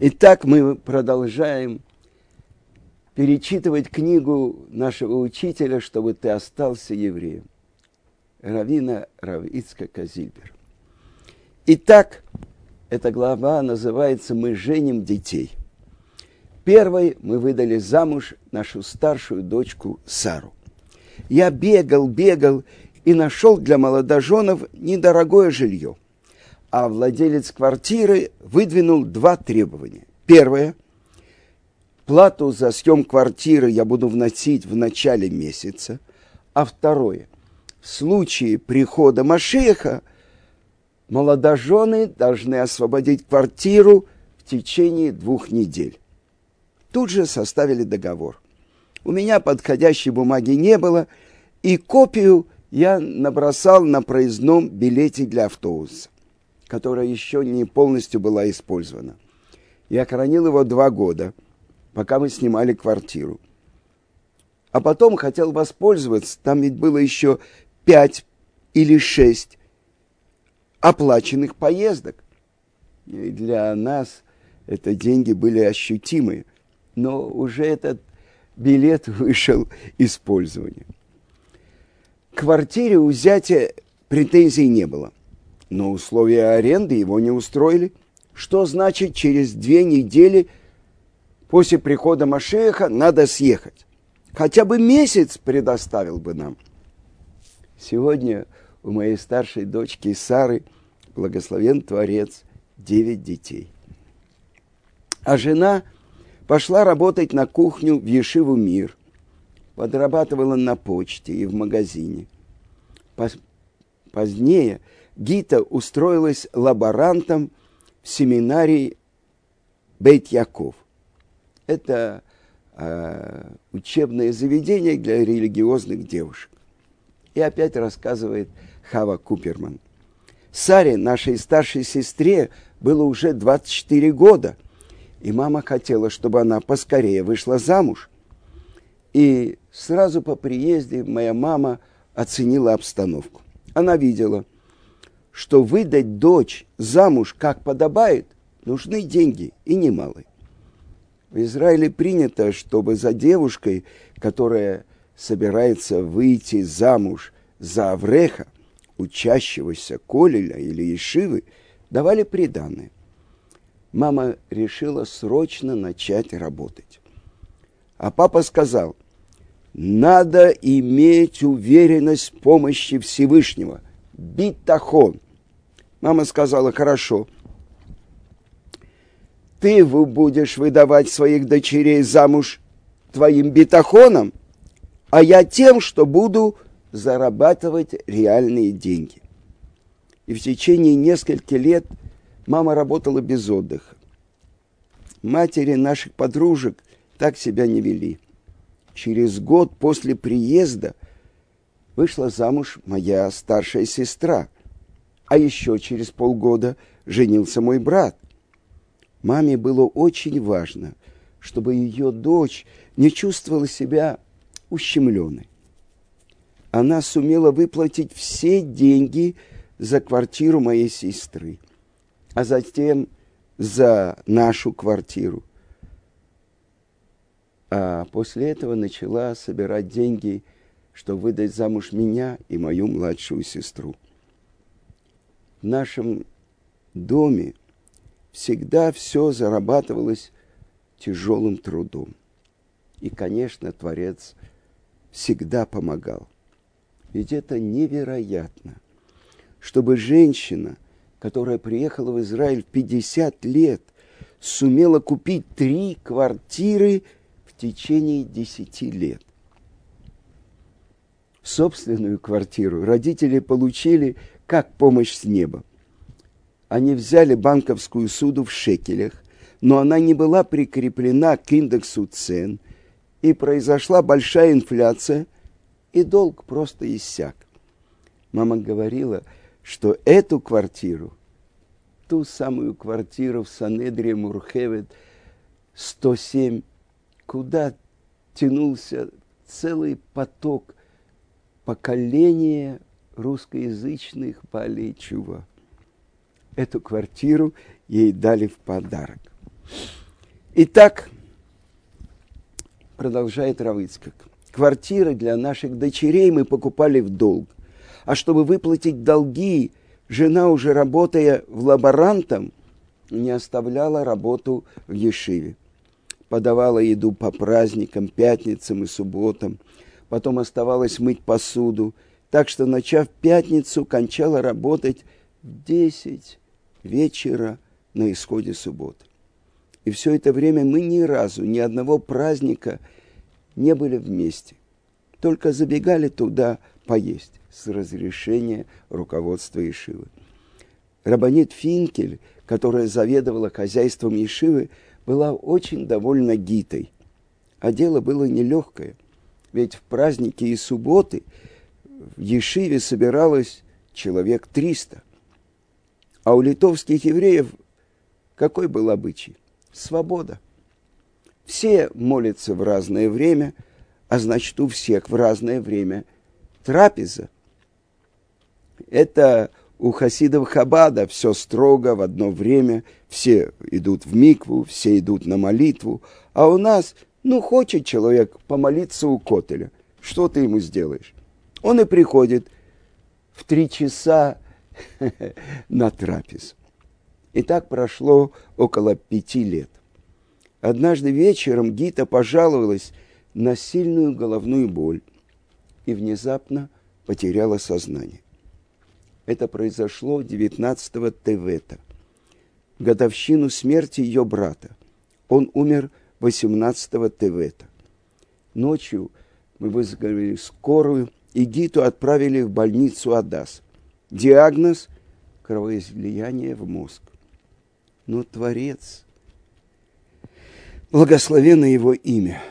Итак, мы продолжаем перечитывать книгу нашего учителя, чтобы ты остался евреем. Равина Равицка Казильбер. Итак, эта глава называется «Мы женим детей». Первой мы выдали замуж нашу старшую дочку Сару. Я бегал, бегал и нашел для молодоженов недорогое жилье. А владелец квартиры выдвинул два требования. Первое. Плату за съем квартиры я буду вносить в начале месяца. А второе. В случае прихода Машеха молодожены должны освободить квартиру в течение двух недель. Тут же составили договор. У меня подходящей бумаги не было, и копию я набросал на проездном билете для автобуса, которая еще не полностью была использована. Я хранил его два года, пока мы снимали квартиру. А потом хотел воспользоваться, там ведь было еще пять или шесть оплаченных поездок. И для нас это деньги были ощутимые, но уже этот билет вышел из пользования. К квартире у зятя претензий не было, но условия аренды его не устроили. Что значит через две недели после прихода Машеха надо съехать? Хотя бы месяц предоставил бы нам. Сегодня у моей старшей дочки Сары, благословен Творец, девять детей. А жена пошла работать на кухню в Ешиву Мир – подрабатывала на почте и в магазине. Позднее Гита устроилась лаборантом в семинарии Бейт Яков. Это э, учебное заведение для религиозных девушек. И опять рассказывает Хава Куперман. Саре, нашей старшей сестре, было уже 24 года, и мама хотела, чтобы она поскорее вышла замуж. И сразу по приезде моя мама оценила обстановку. Она видела, что выдать дочь замуж как подобает, нужны деньги и немалые. В Израиле принято, чтобы за девушкой, которая собирается выйти замуж за Авреха, учащегося Колеля или Ишивы, давали приданное. Мама решила срочно начать работать. А папа сказал, надо иметь уверенность в помощи Всевышнего. Битахон. Мама сказала, хорошо. Ты будешь выдавать своих дочерей замуж твоим битахоном, а я тем, что буду зарабатывать реальные деньги. И в течение нескольких лет мама работала без отдыха. Матери наших подружек так себя не вели через год после приезда вышла замуж моя старшая сестра, а еще через полгода женился мой брат. Маме было очень важно, чтобы ее дочь не чувствовала себя ущемленной. Она сумела выплатить все деньги за квартиру моей сестры, а затем за нашу квартиру – а после этого начала собирать деньги, чтобы выдать замуж меня и мою младшую сестру. В нашем доме всегда все зарабатывалось тяжелым трудом. И, конечно, Творец всегда помогал. Ведь это невероятно, чтобы женщина, которая приехала в Израиль в 50 лет, сумела купить три квартиры – в течение десяти лет. Собственную квартиру родители получили как помощь с неба. Они взяли банковскую суду в шекелях, но она не была прикреплена к индексу цен, и произошла большая инфляция, и долг просто иссяк. Мама говорила, что эту квартиру, ту самую квартиру в Санедре Мурхевет 107 куда тянулся целый поток поколения русскоязычных Балей Чува. Эту квартиру ей дали в подарок. Итак, продолжает Равыцкак, квартиры для наших дочерей мы покупали в долг. А чтобы выплатить долги, жена, уже работая в лаборантом, не оставляла работу в Ешиве. Подавала еду по праздникам, пятницам и субботам. Потом оставалась мыть посуду. Так что, начав пятницу, кончала работать в десять вечера на исходе субботы. И все это время мы ни разу, ни одного праздника не были вместе. Только забегали туда поесть с разрешения руководства Ишивы. Рабанит Финкель, которая заведовала хозяйством Ишивы, была очень довольна Гитой. А дело было нелегкое, ведь в праздники и субботы в Ешиве собиралось человек триста. А у литовских евреев какой был обычай? Свобода. Все молятся в разное время, а значит у всех в разное время трапеза. Это у хасидов Хабада все строго в одно время, все идут в микву, все идут на молитву, а у нас, ну, хочет человек помолиться у Котеля, что ты ему сделаешь? Он и приходит в три часа на трапез. И так прошло около пяти лет. Однажды вечером Гита пожаловалась на сильную головную боль и внезапно потеряла сознание. Это произошло 19-го Тевета, годовщину смерти ее брата. Он умер 18-го Тевета. Ночью мы вызвали скорую и Гиту отправили в больницу Адас. Диагноз – кровоизлияние в мозг. Но Творец, благословено его имя,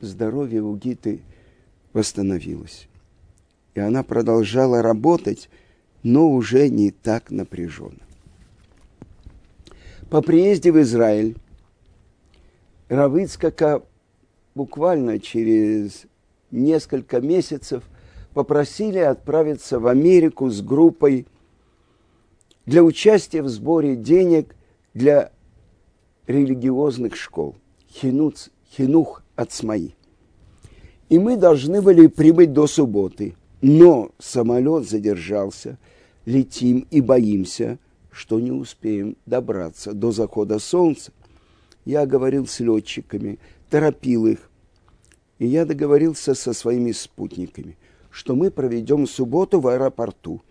здоровье у Гиты восстановилось и она продолжала работать, но уже не так напряженно. По приезде в Израиль Равыцкака буквально через несколько месяцев попросили отправиться в Америку с группой для участия в сборе денег для религиозных школ. Хинуц, хинух от СМАИ. И мы должны были прибыть до субботы – но самолет задержался, летим и боимся, что не успеем добраться до захода солнца. Я говорил с летчиками, торопил их, и я договорился со своими спутниками, что мы проведем субботу в аэропорту.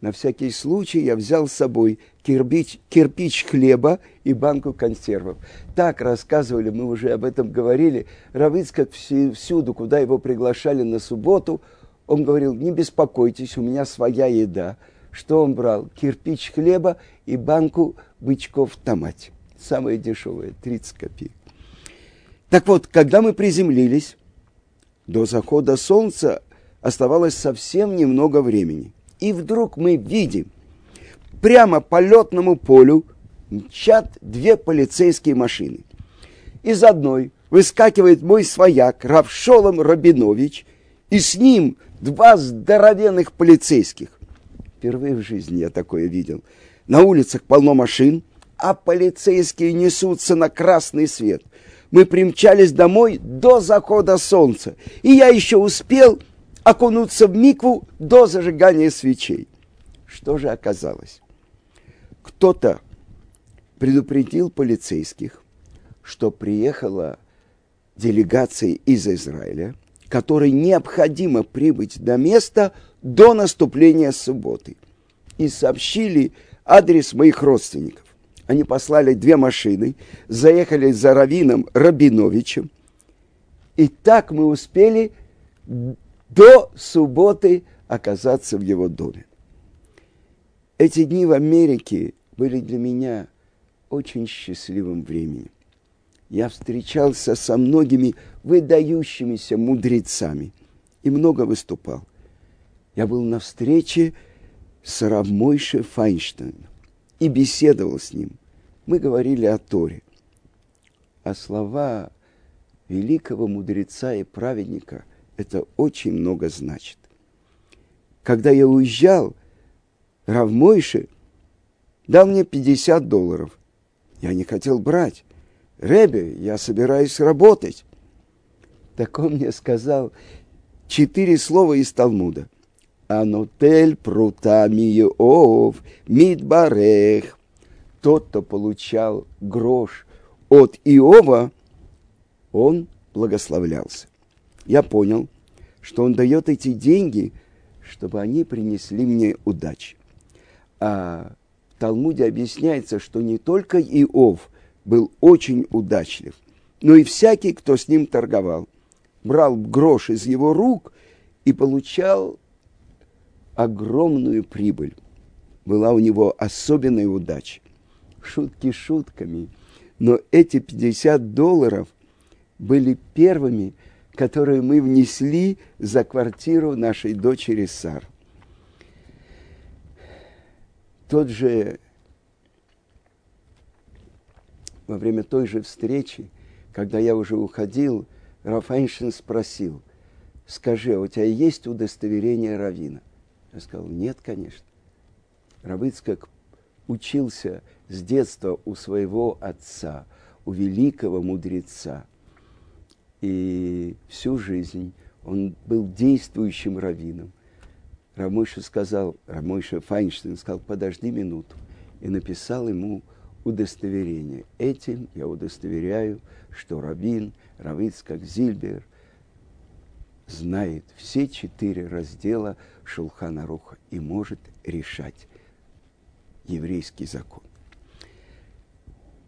На всякий случай я взял с собой кирпич, кирпич хлеба и банку консервов. Так рассказывали, мы уже об этом говорили. Равыцкак всюду, куда его приглашали на субботу – он говорил, не беспокойтесь, у меня своя еда. Что он брал? Кирпич хлеба и банку бычков в. Самое дешевое, 30 копеек. Так вот, когда мы приземлились, до захода солнца оставалось совсем немного времени. И вдруг мы видим, прямо по летному полю мчат две полицейские машины. Из одной выскакивает мой свояк Равшолом Рабинович, и с ним два здоровенных полицейских. Впервые в жизни я такое видел. На улицах полно машин, а полицейские несутся на красный свет. Мы примчались домой до захода солнца, и я еще успел окунуться в микву до зажигания свечей. Что же оказалось? Кто-то предупредил полицейских, что приехала делегация из Израиля – которой необходимо прибыть до места до наступления субботы. И сообщили адрес моих родственников. Они послали две машины, заехали за Равином Рабиновичем. И так мы успели до субботы оказаться в его доме. Эти дни в Америке были для меня очень счастливым временем я встречался со многими выдающимися мудрецами и много выступал. Я был на встрече с Равмойше Файнштейном и беседовал с ним. Мы говорили о Торе. А слова великого мудреца и праведника это очень много значит. Когда я уезжал, Равмойше дал мне 50 долларов Я не хотел брать. Ребе, я собираюсь работать. Так он мне сказал четыре слова из Талмуда. Анотель прутами Иов, мидбарех. Тот, кто получал грош от Иова, он благословлялся. Я понял, что он дает эти деньги, чтобы они принесли мне удачи. А в Талмуде объясняется, что не только Иов был очень удачлив, но и всякий, кто с ним торговал. Брал грош из его рук и получал огромную прибыль. Была у него особенная удача. Шутки шутками, но эти 50 долларов были первыми, которые мы внесли за квартиру нашей дочери Сар. Тот же, во время той же встречи, когда я уже уходил, Рафайншин спросил, скажи, а у тебя есть удостоверение Равина? Я сказал, нет, конечно. Равыцкак учился с детства у своего отца, у великого мудреца. И всю жизнь он был действующим раввином. Рамойша сказал, Рамойша Файнштейн сказал, подожди минуту. И написал ему удостоверение. Этим я удостоверяю, что Равин, Равицкак Зильбер знает все четыре раздела Шулхана Руха и может решать еврейский закон.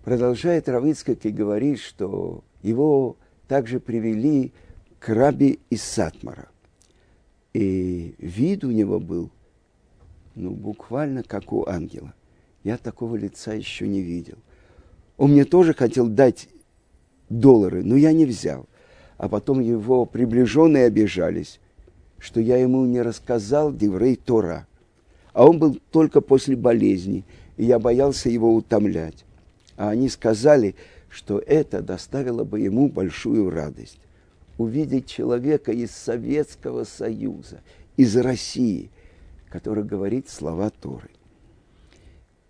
Продолжает Равицкак и говорит, что его также привели к раби из Сатмара. И вид у него был, ну, буквально как у ангела. Я такого лица еще не видел. Он мне тоже хотел дать доллары, но я не взял. А потом его приближенные обижались, что я ему не рассказал Деврей Тора. А он был только после болезни, и я боялся его утомлять. А они сказали, что это доставило бы ему большую радость. Увидеть человека из Советского Союза, из России, который говорит слова Торы.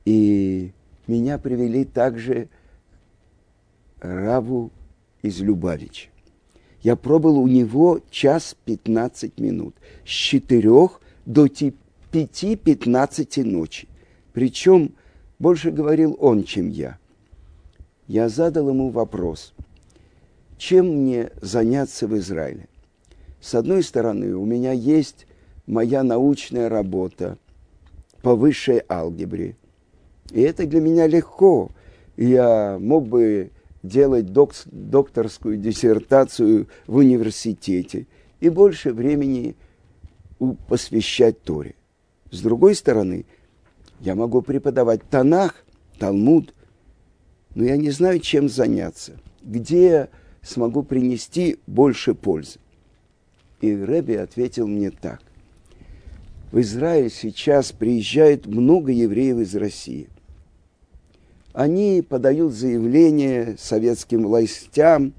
И меня привели также Раву из Любавича. Я пробыл у него час пятнадцать минут, с четырех до пяти пятнадцати ночи. Причем больше говорил он, чем я. Я задал ему вопрос, чем мне заняться в Израиле. С одной стороны, у меня есть моя научная работа по высшей алгебре. И это для меня легко. Я мог бы делать док докторскую диссертацию в университете и больше времени посвящать Торе. С другой стороны, я могу преподавать Танах, Талмуд, но я не знаю, чем заняться, где смогу принести больше пользы. И Рэби ответил мне так. В Израиль сейчас приезжает много евреев из России они подают заявление советским властям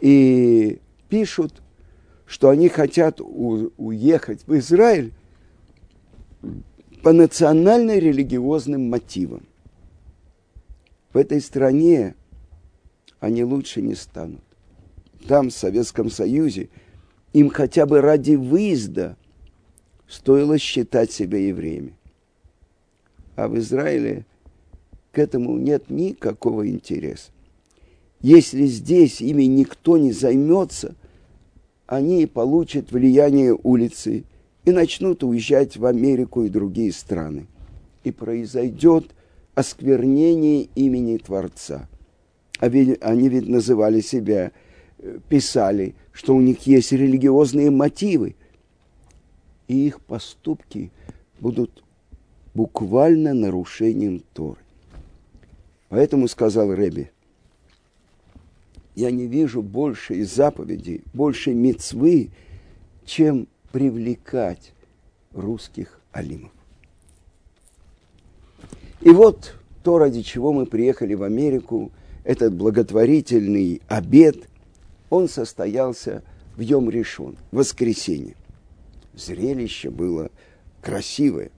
и пишут, что они хотят у- уехать в Израиль по национально-религиозным мотивам. В этой стране они лучше не станут. Там, в Советском Союзе, им хотя бы ради выезда стоило считать себя евреями. А в Израиле к этому нет никакого интереса. Если здесь ими никто не займется, они получат влияние улицы и начнут уезжать в Америку и другие страны. И произойдет осквернение имени Творца. А они ведь называли себя, э, писали, что у них есть религиозные мотивы. И их поступки будут буквально нарушением Торы. Поэтому сказал Рэби, я не вижу большей заповеди, большей мецвы, чем привлекать русских алимов. И вот то, ради чего мы приехали в Америку, этот благотворительный обед, он состоялся в Йом в воскресенье. Зрелище было красивое.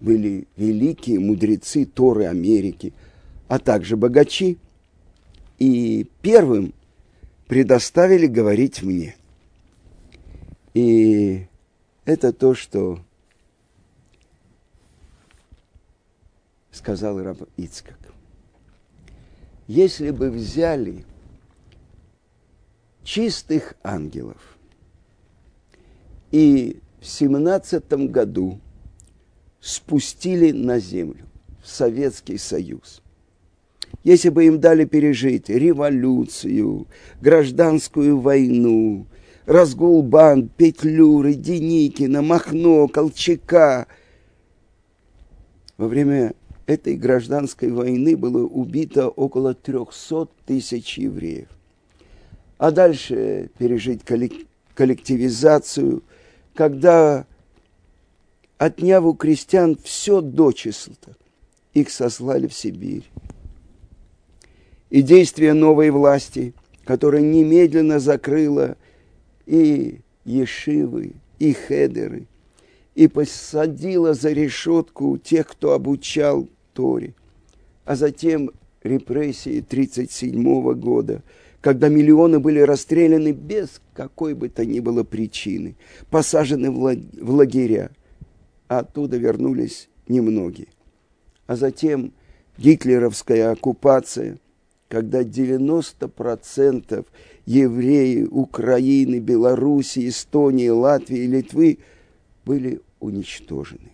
Были великие мудрецы Торы Америки – а также богачи. И первым предоставили говорить мне. И это то, что сказал Раб Ицкак. Если бы взяли чистых ангелов и в семнадцатом году спустили на землю, в Советский Союз. Если бы им дали пережить революцию, гражданскую войну, разгул банд, Петлюры, Деникина, Махно, Колчака. Во время этой гражданской войны было убито около 300 тысяч евреев. А дальше пережить коллективизацию – когда отняв у крестьян все дочисто, их сослали в Сибирь. И действие новой власти, которая немедленно закрыла и ешивы, и хедеры, и посадила за решетку тех, кто обучал Торе, а затем репрессии 1937 года – когда миллионы были расстреляны без какой бы то ни было причины, посажены в лагеря, а оттуда вернулись немногие. А затем гитлеровская оккупация, когда 90% евреев Украины, Белоруссии, Эстонии, Латвии и Литвы были уничтожены.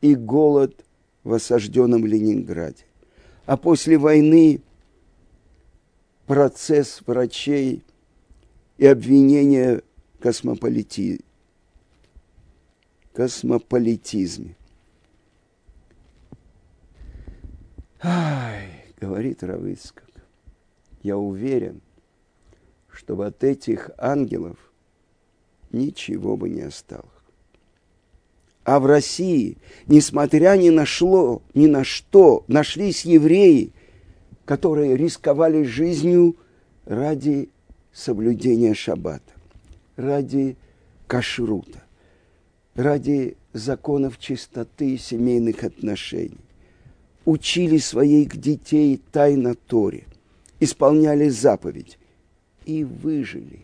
И голод в осажденном Ленинграде. А после войны процесс врачей и обвинение космополити... космополитизме. Ай, говорит Равыцкак, я уверен, что от этих ангелов ничего бы не осталось. А в России, несмотря ни на, шло, ни на что, нашлись евреи – которые рисковали жизнью ради соблюдения шаббата, ради кашрута, ради законов чистоты семейных отношений, учили своих детей тайно Торе, исполняли заповедь и выжили.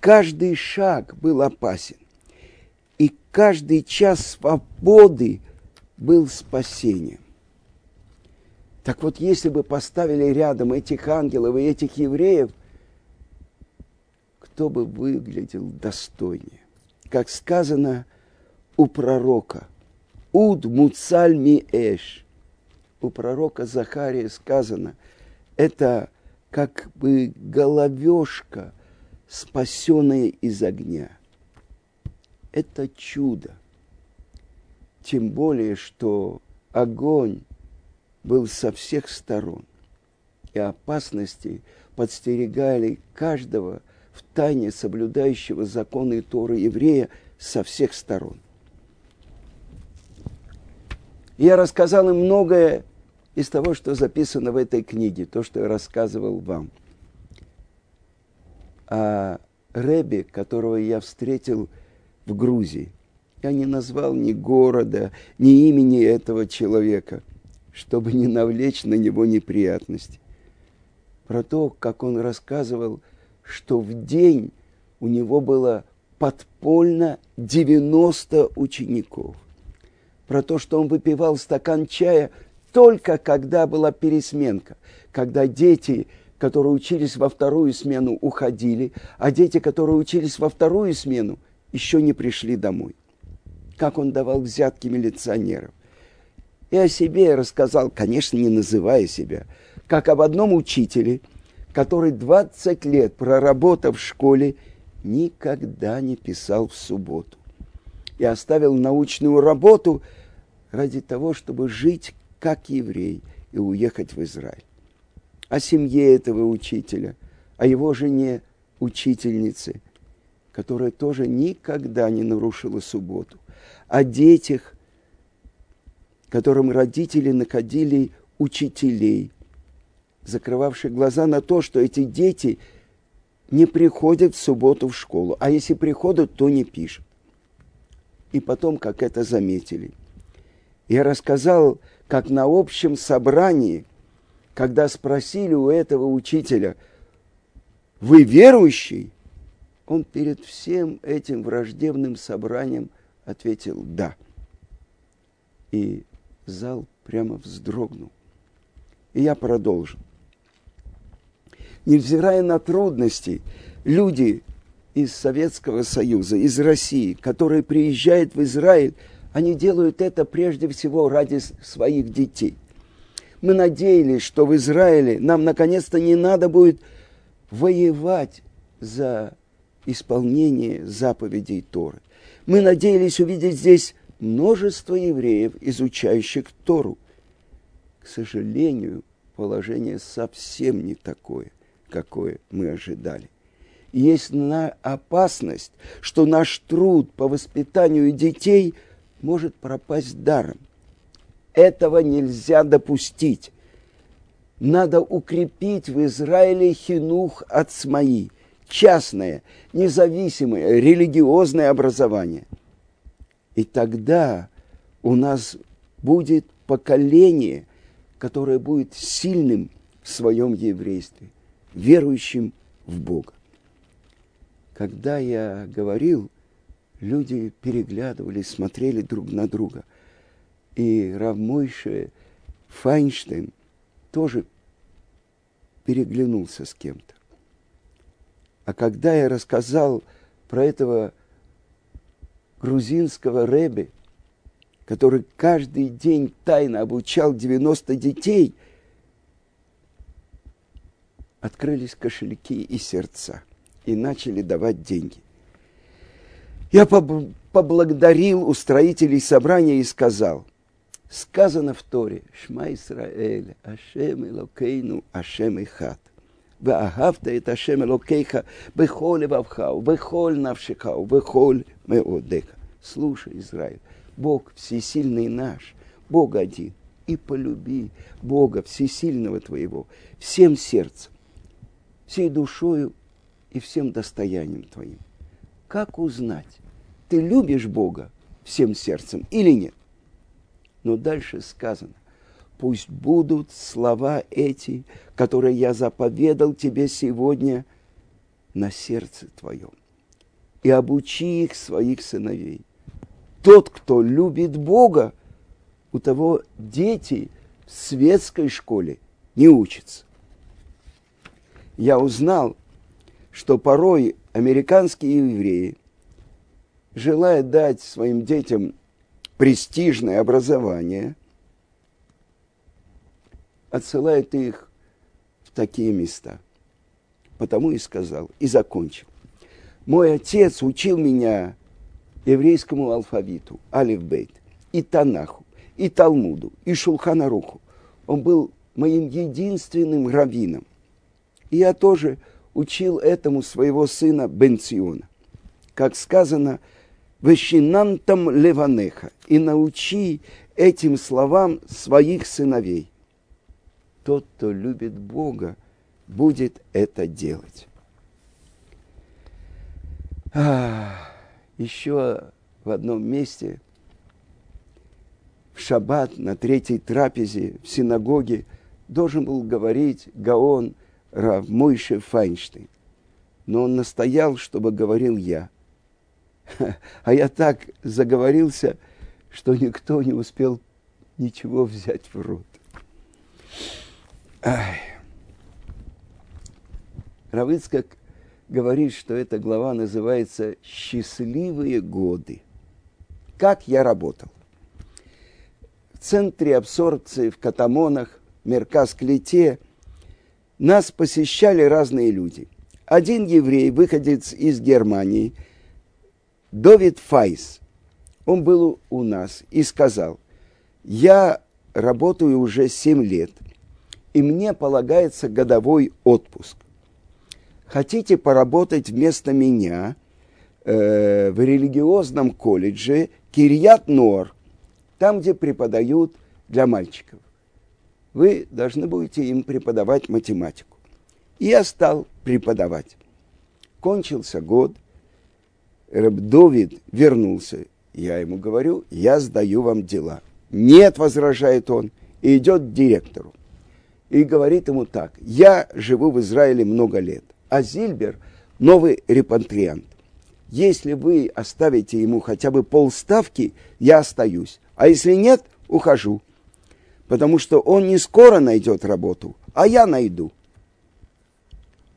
Каждый шаг был опасен, и каждый час свободы был спасением. Так вот, если бы поставили рядом этих ангелов и этих евреев, кто бы выглядел достойнее? Как сказано у пророка, «Уд муцаль ми эш». У пророка Захария сказано, это как бы головешка, спасенная из огня. Это чудо. Тем более, что огонь был со всех сторон, и опасности подстерегали каждого в тайне соблюдающего законы Торы еврея со всех сторон. Я рассказал им многое из того, что записано в этой книге, то, что я рассказывал вам. А Рэбе, которого я встретил в Грузии, я не назвал ни города, ни имени этого человека – чтобы не навлечь на него неприятности. Про то, как он рассказывал, что в день у него было подпольно 90 учеников. Про то, что он выпивал стакан чая только когда была пересменка, когда дети, которые учились во вторую смену, уходили, а дети, которые учились во вторую смену, еще не пришли домой. Как он давал взятки милиционерам. И о себе рассказал, конечно, не называя себя, как об одном учителе, который 20 лет проработав в школе, никогда не писал в субботу. И оставил научную работу ради того, чтобы жить как еврей и уехать в Израиль. О семье этого учителя, о его жене, учительнице, которая тоже никогда не нарушила субботу, о детях, которым родители находили учителей, закрывавших глаза на то, что эти дети не приходят в субботу в школу, а если приходят, то не пишут. И потом, как это заметили. Я рассказал, как на общем собрании, когда спросили у этого учителя, вы верующий? Он перед всем этим враждебным собранием ответил «да». И зал прямо вздрогнул. И я продолжил. Невзирая на трудности, люди из Советского Союза, из России, которые приезжают в Израиль, они делают это прежде всего ради своих детей. Мы надеялись, что в Израиле нам наконец-то не надо будет воевать за исполнение заповедей Торы. Мы надеялись увидеть здесь множество евреев, изучающих Тору. К сожалению, положение совсем не такое, какое мы ожидали. Есть на опасность, что наш труд по воспитанию детей может пропасть даром. Этого нельзя допустить. Надо укрепить в Израиле хинух от смаи, частное, независимое, религиозное образование. И тогда у нас будет поколение, которое будет сильным в своем еврействе, верующим в Бога. Когда я говорил, люди переглядывались, смотрели друг на друга. И Равмойше Файнштейн тоже переглянулся с кем-то. А когда я рассказал про этого грузинского рэбе, который каждый день тайно обучал 90 детей, открылись кошельки и сердца и начали давать деньги. Я поблагодарил устроителей собрания и сказал, сказано в Торе, Шма Исраэль, Ашем Элокейну, Ашем Ихат. ואהבת את השם אלוקיך בכל לבבך ובכל נפשך ובכל מאודיך. Слушай, Израиль, Бог всесильный наш, Бог один, и полюби Бога всесильного твоего всем сердцем, всей душою и всем достоянием твоим. Как узнать, ты любишь Бога всем сердцем или нет? Но дальше сказано, пусть будут слова эти, которые я заповедал тебе сегодня на сердце твоем, и обучи их своих сыновей. Тот, кто любит Бога, у того дети в светской школе не учатся. Я узнал, что порой американские евреи, желая дать своим детям престижное образование, отсылают их в такие места. Потому и сказал, и закончил. Мой отец учил меня еврейскому алфавиту, алифбейт, и Танаху, и Талмуду, и Шулханаруху. Он был моим единственным раввином. И я тоже учил этому своего сына Бенциона. Как сказано, «Вещинантам леванеха» и научи этим словам своих сыновей. Тот, кто любит Бога, будет это делать. А, еще в одном месте, в шаббат на третьей трапезе в синагоге, должен был говорить Гаон – Рав Мойше Файнштейн. Но он настоял, чтобы говорил я. А я так заговорился, что никто не успел ничего взять в рот. Равыцкак говорит, что эта глава называется «Счастливые годы». Как я работал? В центре абсорбции в Катамонах, Меркас-Клите – нас посещали разные люди. Один еврей, выходец из Германии, Довид Файс, он был у нас и сказал, я работаю уже 7 лет, и мне полагается годовой отпуск. Хотите поработать вместо меня э, в религиозном колледже Кирьят Нор, там, где преподают для мальчиков вы должны будете им преподавать математику. И я стал преподавать. Кончился год, Рабдовид вернулся. Я ему говорю, я сдаю вам дела. Нет, возражает он, и идет к директору. И говорит ему так, я живу в Израиле много лет, а Зильбер – новый репатриант. Если вы оставите ему хотя бы полставки, я остаюсь, а если нет, ухожу. Потому что он не скоро найдет работу, а я найду.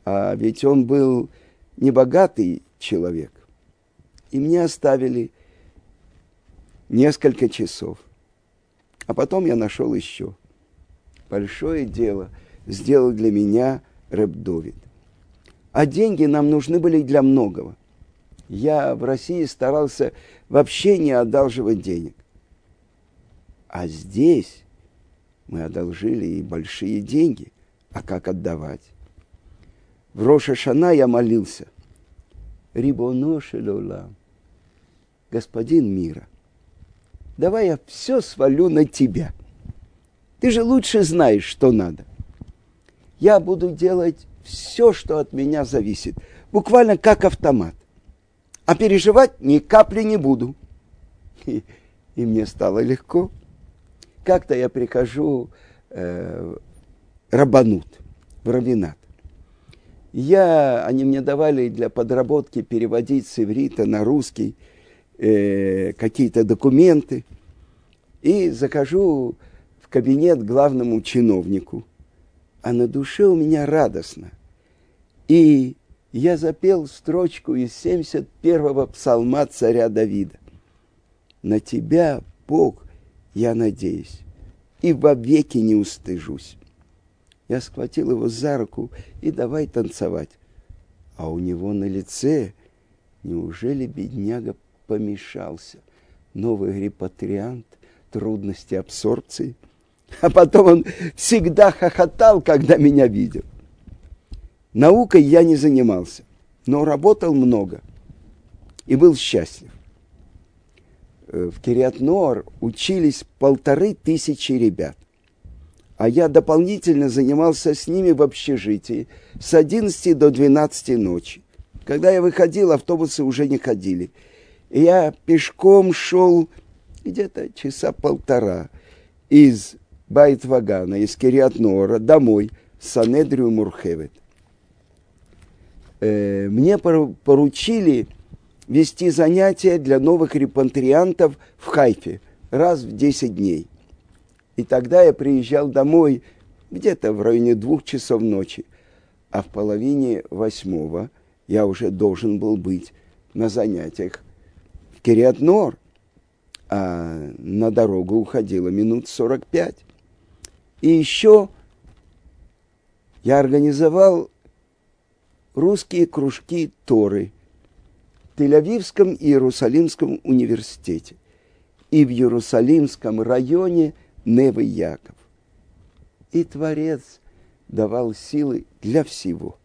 А ведь он был небогатый человек. И мне оставили несколько часов. А потом я нашел еще. Большое дело сделал для меня Рэб Довид. А деньги нам нужны были для многого. Я в России старался вообще не одалживать денег. А здесь мы одолжили и большие деньги. А как отдавать? В Роша Шана я молился. Рибоно шелолам, господин мира, давай я все свалю на тебя. Ты же лучше знаешь, что надо. Я буду делать все, что от меня зависит, буквально как автомат. А переживать ни капли не буду. И, и мне стало легко. Как-то я прихожу э, рабанут, в равинат. Я, они мне давали для подработки переводить с иврита на русский э, какие-то документы. И захожу в кабинет главному чиновнику. А на душе у меня радостно. И я запел строчку из 71-го псалма царя Давида. На тебя, Бог, я надеюсь, и вовеки не устыжусь. Я схватил его за руку и давай танцевать. А у него на лице, неужели бедняга помешался? Новый репатриант, трудности абсорбции. А потом он всегда хохотал, когда меня видел. Наукой я не занимался, но работал много и был счастлив. Э, в Кириатнор учились полторы тысячи ребят а я дополнительно занимался с ними в общежитии с 11 до 12 ночи. Когда я выходил, автобусы уже не ходили. Я пешком шел где-то часа полтора из Байтвагана, из Кириатнора домой, в Санедрию Мурхевет. Э, мне поручили вести занятия для новых репатриантов в Хайфе раз в 10 дней. И тогда я приезжал домой где-то в районе двух часов ночи, а в половине восьмого я уже должен был быть на занятиях Кириатнор, а на дорогу уходило минут сорок пять. И еще я организовал русские кружки Торы в Тель-Авивском и Иерусалимском университете. И в Иерусалимском районе – Невы Яков. И Творец давал силы для всего –